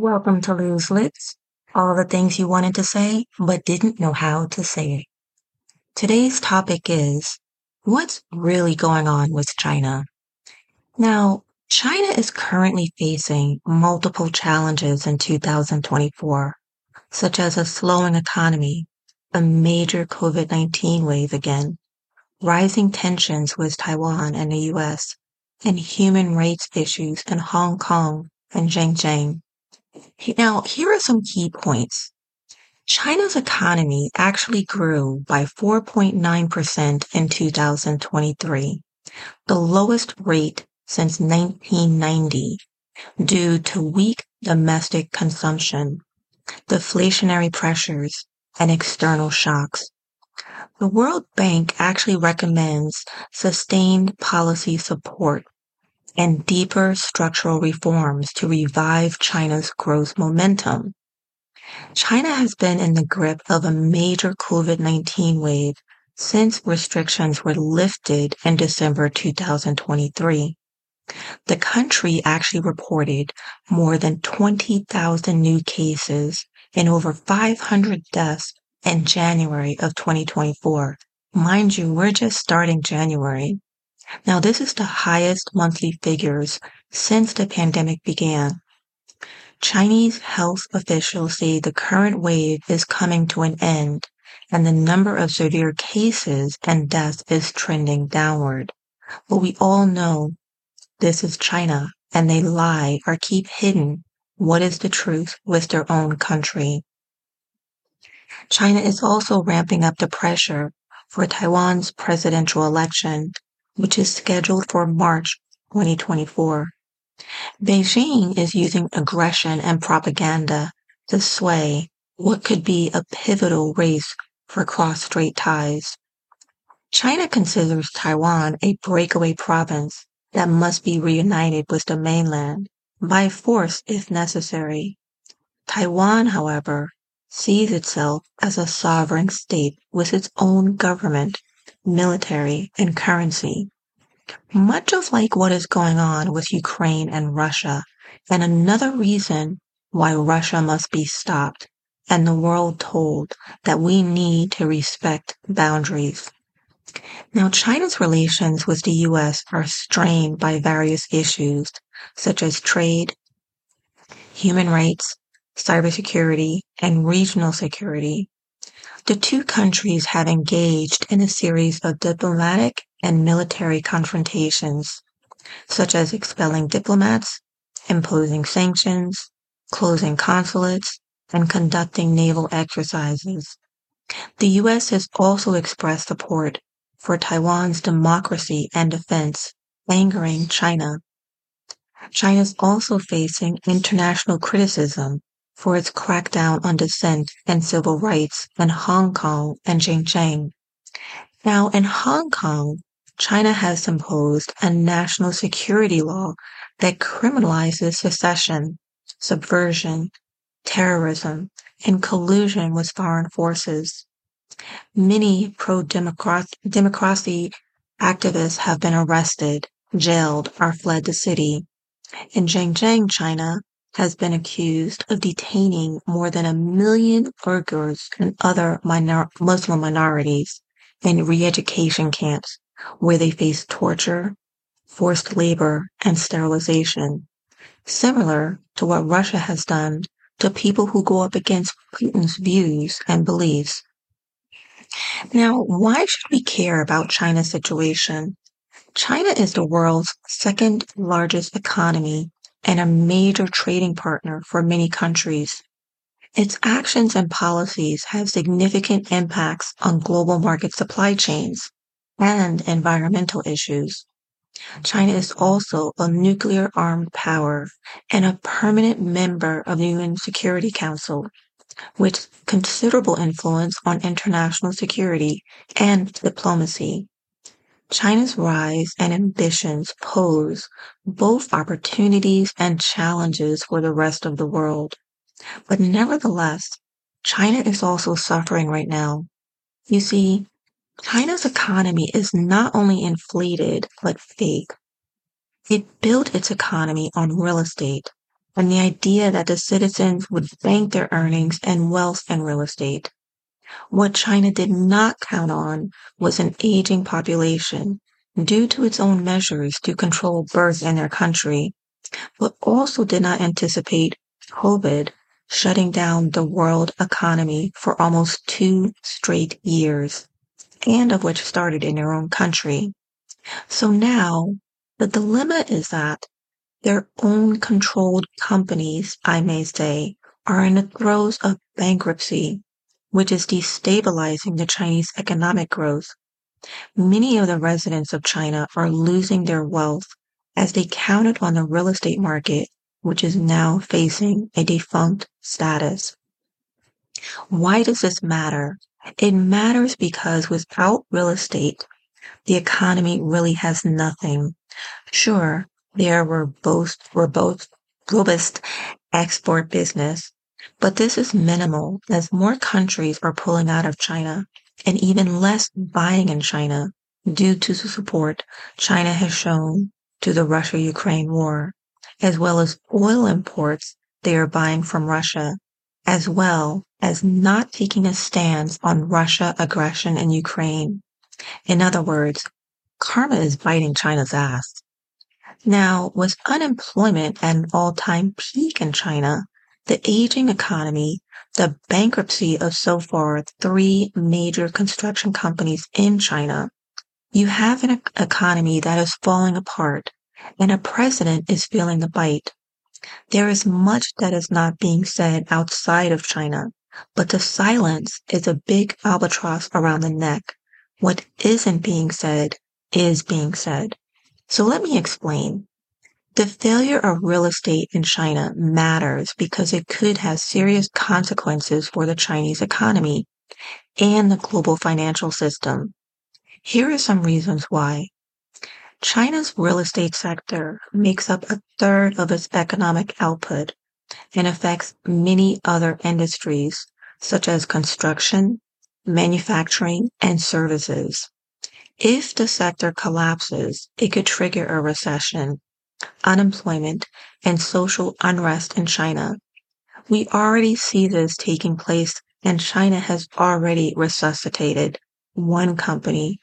Welcome to Loose Lips, all the things you wanted to say but didn't know how to say it. Today's topic is what's really going on with China? Now, China is currently facing multiple challenges in 2024, such as a slowing economy, a major COVID 19 wave again, rising tensions with Taiwan and the US, and human rights issues in Hong Kong and Xinjiang. Now, here are some key points. China's economy actually grew by 4.9% in 2023, the lowest rate since 1990 due to weak domestic consumption, deflationary pressures, and external shocks. The World Bank actually recommends sustained policy support and deeper structural reforms to revive China's growth momentum. China has been in the grip of a major COVID-19 wave since restrictions were lifted in December 2023. The country actually reported more than 20,000 new cases and over 500 deaths in January of 2024. Mind you, we're just starting January. Now, this is the highest monthly figures since the pandemic began. Chinese health officials say the current wave is coming to an end and the number of severe cases and deaths is trending downward. But we all know this is China and they lie or keep hidden what is the truth with their own country. China is also ramping up the pressure for Taiwan's presidential election which is scheduled for March 2024. Beijing is using aggression and propaganda to sway what could be a pivotal race for cross-strait ties. China considers Taiwan a breakaway province that must be reunited with the mainland by force if necessary. Taiwan, however, sees itself as a sovereign state with its own government military, and currency. Much of like what is going on with Ukraine and Russia, and another reason why Russia must be stopped and the world told that we need to respect boundaries. Now, China's relations with the U.S. are strained by various issues such as trade, human rights, cybersecurity, and regional security, the two countries have engaged in a series of diplomatic and military confrontations, such as expelling diplomats, imposing sanctions, closing consulates, and conducting naval exercises. The U.S. has also expressed support for Taiwan's democracy and defense, angering China. China is also facing international criticism for its crackdown on dissent and civil rights in Hong Kong and Xinjiang. Now, in Hong Kong, China has imposed a national security law that criminalizes secession, subversion, terrorism, and collusion with foreign forces. Many pro-democracy activists have been arrested, jailed, or fled the city. In Xinjiang, China, has been accused of detaining more than a million Uyghurs and other minor- Muslim minorities in re-education camps where they face torture, forced labor, and sterilization, similar to what Russia has done to people who go up against Putin's views and beliefs. Now, why should we care about China's situation? China is the world's second largest economy and a major trading partner for many countries. Its actions and policies have significant impacts on global market supply chains and environmental issues. China is also a nuclear armed power and a permanent member of the UN Security Council, with considerable influence on international security and diplomacy. China's rise and ambitions pose both opportunities and challenges for the rest of the world. But nevertheless, China is also suffering right now. You see, China's economy is not only inflated, but fake. It built its economy on real estate, and the idea that the citizens would bank their earnings and wealth in real estate. What China did not count on was an aging population due to its own measures to control birth in their country, but also did not anticipate COVID shutting down the world economy for almost two straight years, and of which started in their own country. So now the dilemma is that their own controlled companies, I may say, are in the throes of bankruptcy, which is destabilizing the Chinese economic growth. Many of the residents of China are losing their wealth as they counted on the real estate market, which is now facing a defunct status. Why does this matter? It matters because without real estate, the economy really has nothing. Sure, there were both were both robust export business, but this is minimal as more countries are pulling out of China and even less buying in China due to the support China has shown to the Russia-Ukraine war, as well as oil imports they are buying from Russia, as well as not taking a stance on Russia aggression in Ukraine. In other words, karma is biting China's ass. Now, with unemployment at an all-time peak in China, the aging economy, the bankruptcy of so far three major construction companies in China, you have an economy that is falling apart and a president is feeling the bite. There is much that is not being said outside of China, but the silence is a big albatross around the neck. What isn't being said is being said. So let me explain. The failure of real estate in China matters because it could have serious consequences for the Chinese economy and the global financial system. Here are some reasons why. China's real estate sector makes up a third of its economic output and affects many other industries such as construction, manufacturing, and services. If the sector collapses, it could trigger a recession, unemployment, and social unrest in China. We already see this taking place, and China has already resuscitated one company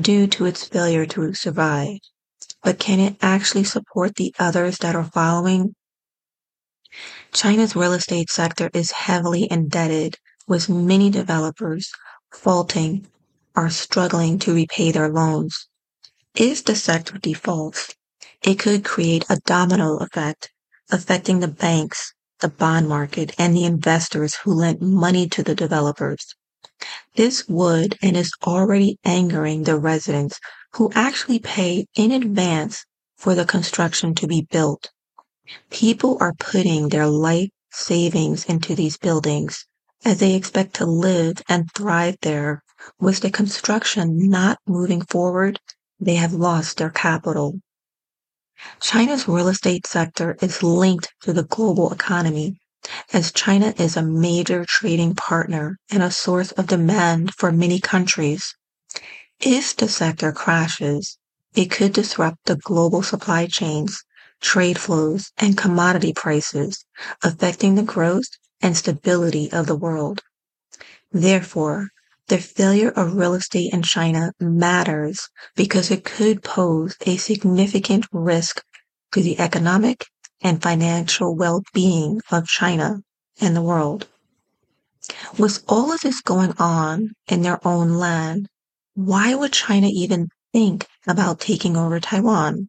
due to its failure to survive. But can it actually support the others that are following? China's real estate sector is heavily indebted, with many developers faulting are struggling to repay their loans. If the sector defaults, it could create a domino effect affecting the banks, the bond market, and the investors who lent money to the developers. This would and is already angering the residents who actually pay in advance for the construction to be built. People are putting their life savings into these buildings as they expect to live and thrive there with the construction not moving forward, they have lost their capital. China's real estate sector is linked to the global economy as China is a major trading partner and a source of demand for many countries. If the sector crashes, it could disrupt the global supply chains, trade flows, and commodity prices, affecting the growth and stability of the world. Therefore, the failure of real estate in China matters because it could pose a significant risk to the economic and financial well-being of China and the world. With all of this going on in their own land, why would China even think about taking over Taiwan?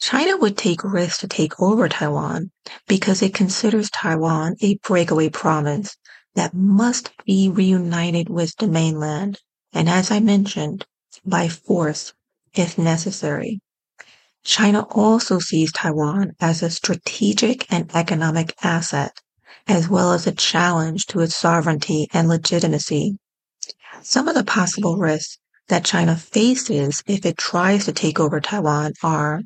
China would take risks to take over Taiwan because it considers Taiwan a breakaway province that must be reunited with the mainland, and as I mentioned, by force if necessary. China also sees Taiwan as a strategic and economic asset, as well as a challenge to its sovereignty and legitimacy. Some of the possible risks that China faces if it tries to take over Taiwan are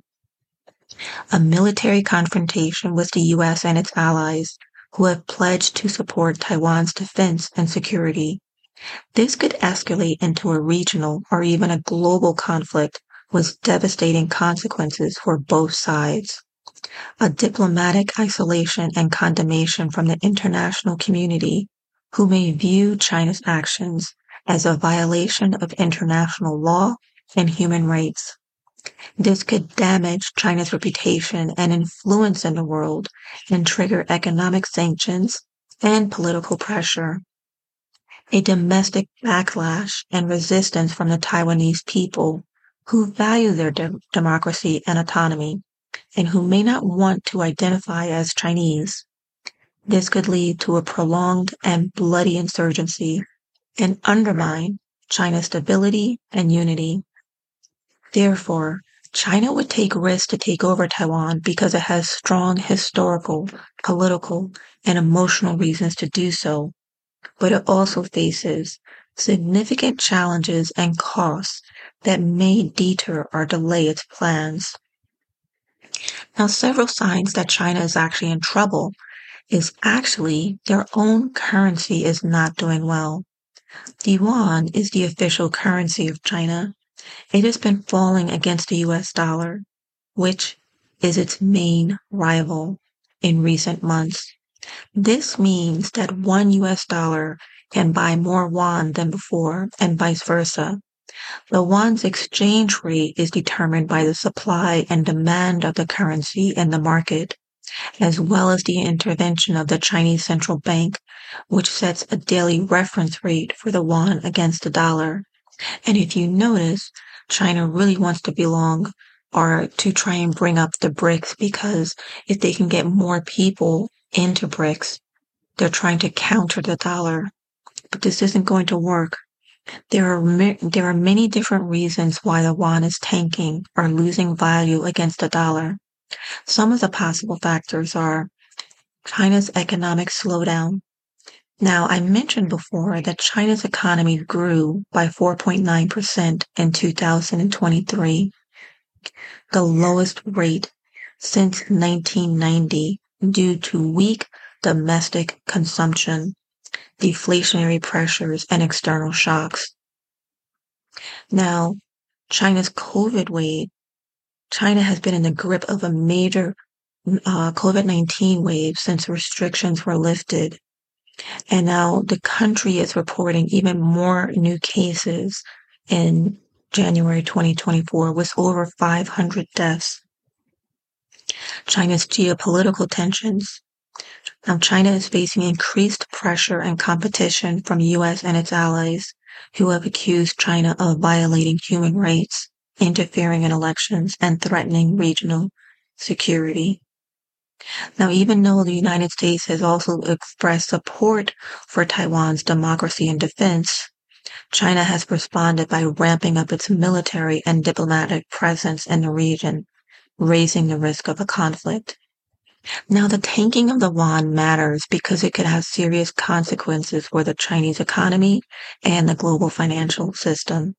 a military confrontation with the US and its allies who have pledged to support Taiwan's defense and security. This could escalate into a regional or even a global conflict with devastating consequences for both sides. a diplomatic isolation and condemnation from the international community who may view China's actions as a violation of international law and human rights. This could damage China's reputation and influence in the world and trigger economic sanctions and political pressure. A domestic backlash and resistance from the Taiwanese people who value their de- democracy and autonomy and who may not want to identify as Chinese. This could lead to a prolonged and bloody insurgency and undermine China's stability and unity. Therefore, China would take risks to take over Taiwan because it has strong historical, political, and emotional reasons to do so. But it also faces significant challenges and costs that may deter or delay its plans. Now, several signs that China is actually in trouble is actually their own currency is not doing well. The yuan is the official currency of China. It has been falling against the US dollar, which is its main rival in recent months. This means that one US dollar can buy more yuan than before and vice versa. The yuan's exchange rate is determined by the supply and demand of the currency in the market, as well as the intervention of the Chinese central bank, which sets a daily reference rate for the yuan against the dollar. And if you notice, China really wants to belong or to try and bring up the BRICS because if they can get more people into BRICS, they're trying to counter the dollar. But this isn't going to work. There are there are many different reasons why the yuan is tanking or losing value against the dollar. Some of the possible factors are China's economic slowdown. Now, I mentioned before that China's economy grew by 4.9% in 2023, the lowest rate since 1990 due to weak domestic consumption, deflationary pressures, and external shocks. Now, China's COVID wave, China has been in the grip of a major uh, COVID 19 wave since restrictions were lifted. And now the country is reporting even more new cases in January 2024 with over 500 deaths. China's geopolitical tensions. Now, China is facing increased pressure and competition from US and its allies who have accused China of violating human rights, interfering in elections, and threatening regional security. Now, even though the United States has also expressed support for Taiwan's democracy and defense, China has responded by ramping up its military and diplomatic presence in the region, raising the risk of a conflict. Now, the tanking of the yuan matters because it could have serious consequences for the Chinese economy and the global financial system.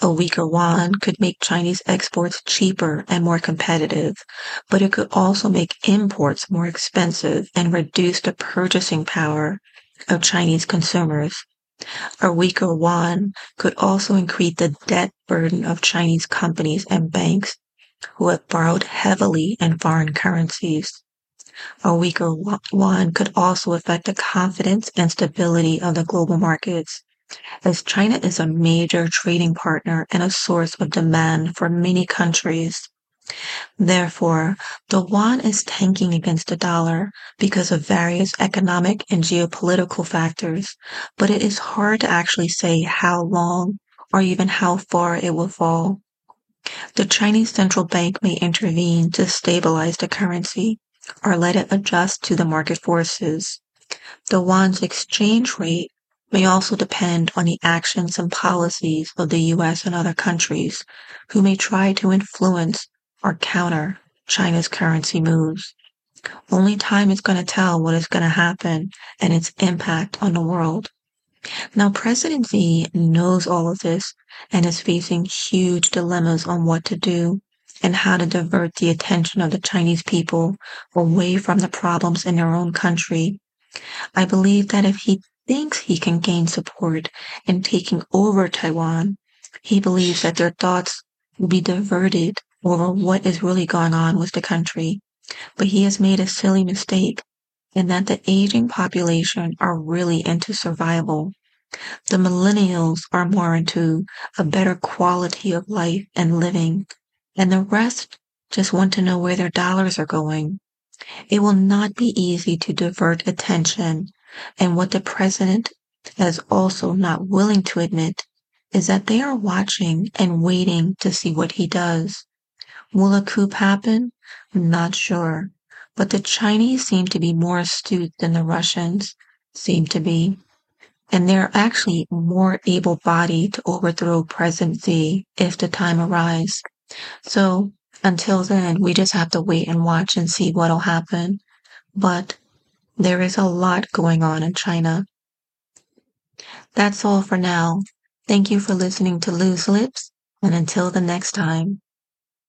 A weaker yuan could make Chinese exports cheaper and more competitive, but it could also make imports more expensive and reduce the purchasing power of Chinese consumers. A weaker yuan could also increase the debt burden of Chinese companies and banks who have borrowed heavily in foreign currencies. A weaker yuan could also affect the confidence and stability of the global markets as China is a major trading partner and a source of demand for many countries. Therefore, the yuan is tanking against the dollar because of various economic and geopolitical factors, but it is hard to actually say how long or even how far it will fall. The Chinese central bank may intervene to stabilize the currency or let it adjust to the market forces. The yuan's exchange rate may also depend on the actions and policies of the US and other countries who may try to influence or counter China's currency moves. Only time is going to tell what is going to happen and its impact on the world. Now, President Xi knows all of this and is facing huge dilemmas on what to do and how to divert the attention of the Chinese people away from the problems in their own country. I believe that if he thinks he can gain support in taking over Taiwan, he believes that their thoughts will be diverted over what is really going on with the country, but he has made a silly mistake in that the aging population are really into survival. The millennials are more into a better quality of life and living, and the rest just want to know where their dollars are going. It will not be easy to divert attention, and what the president is also not willing to admit is that they are watching and waiting to see what he does. Will a coup happen? Not sure. But the Chinese seem to be more astute than the Russians seem to be. And they're actually more able bodied to overthrow President Xi if the time arrives. So until then, we just have to wait and watch and see what'll happen. But there is a lot going on in China. That's all for now. Thank you for listening to Loose Lips, and until the next time.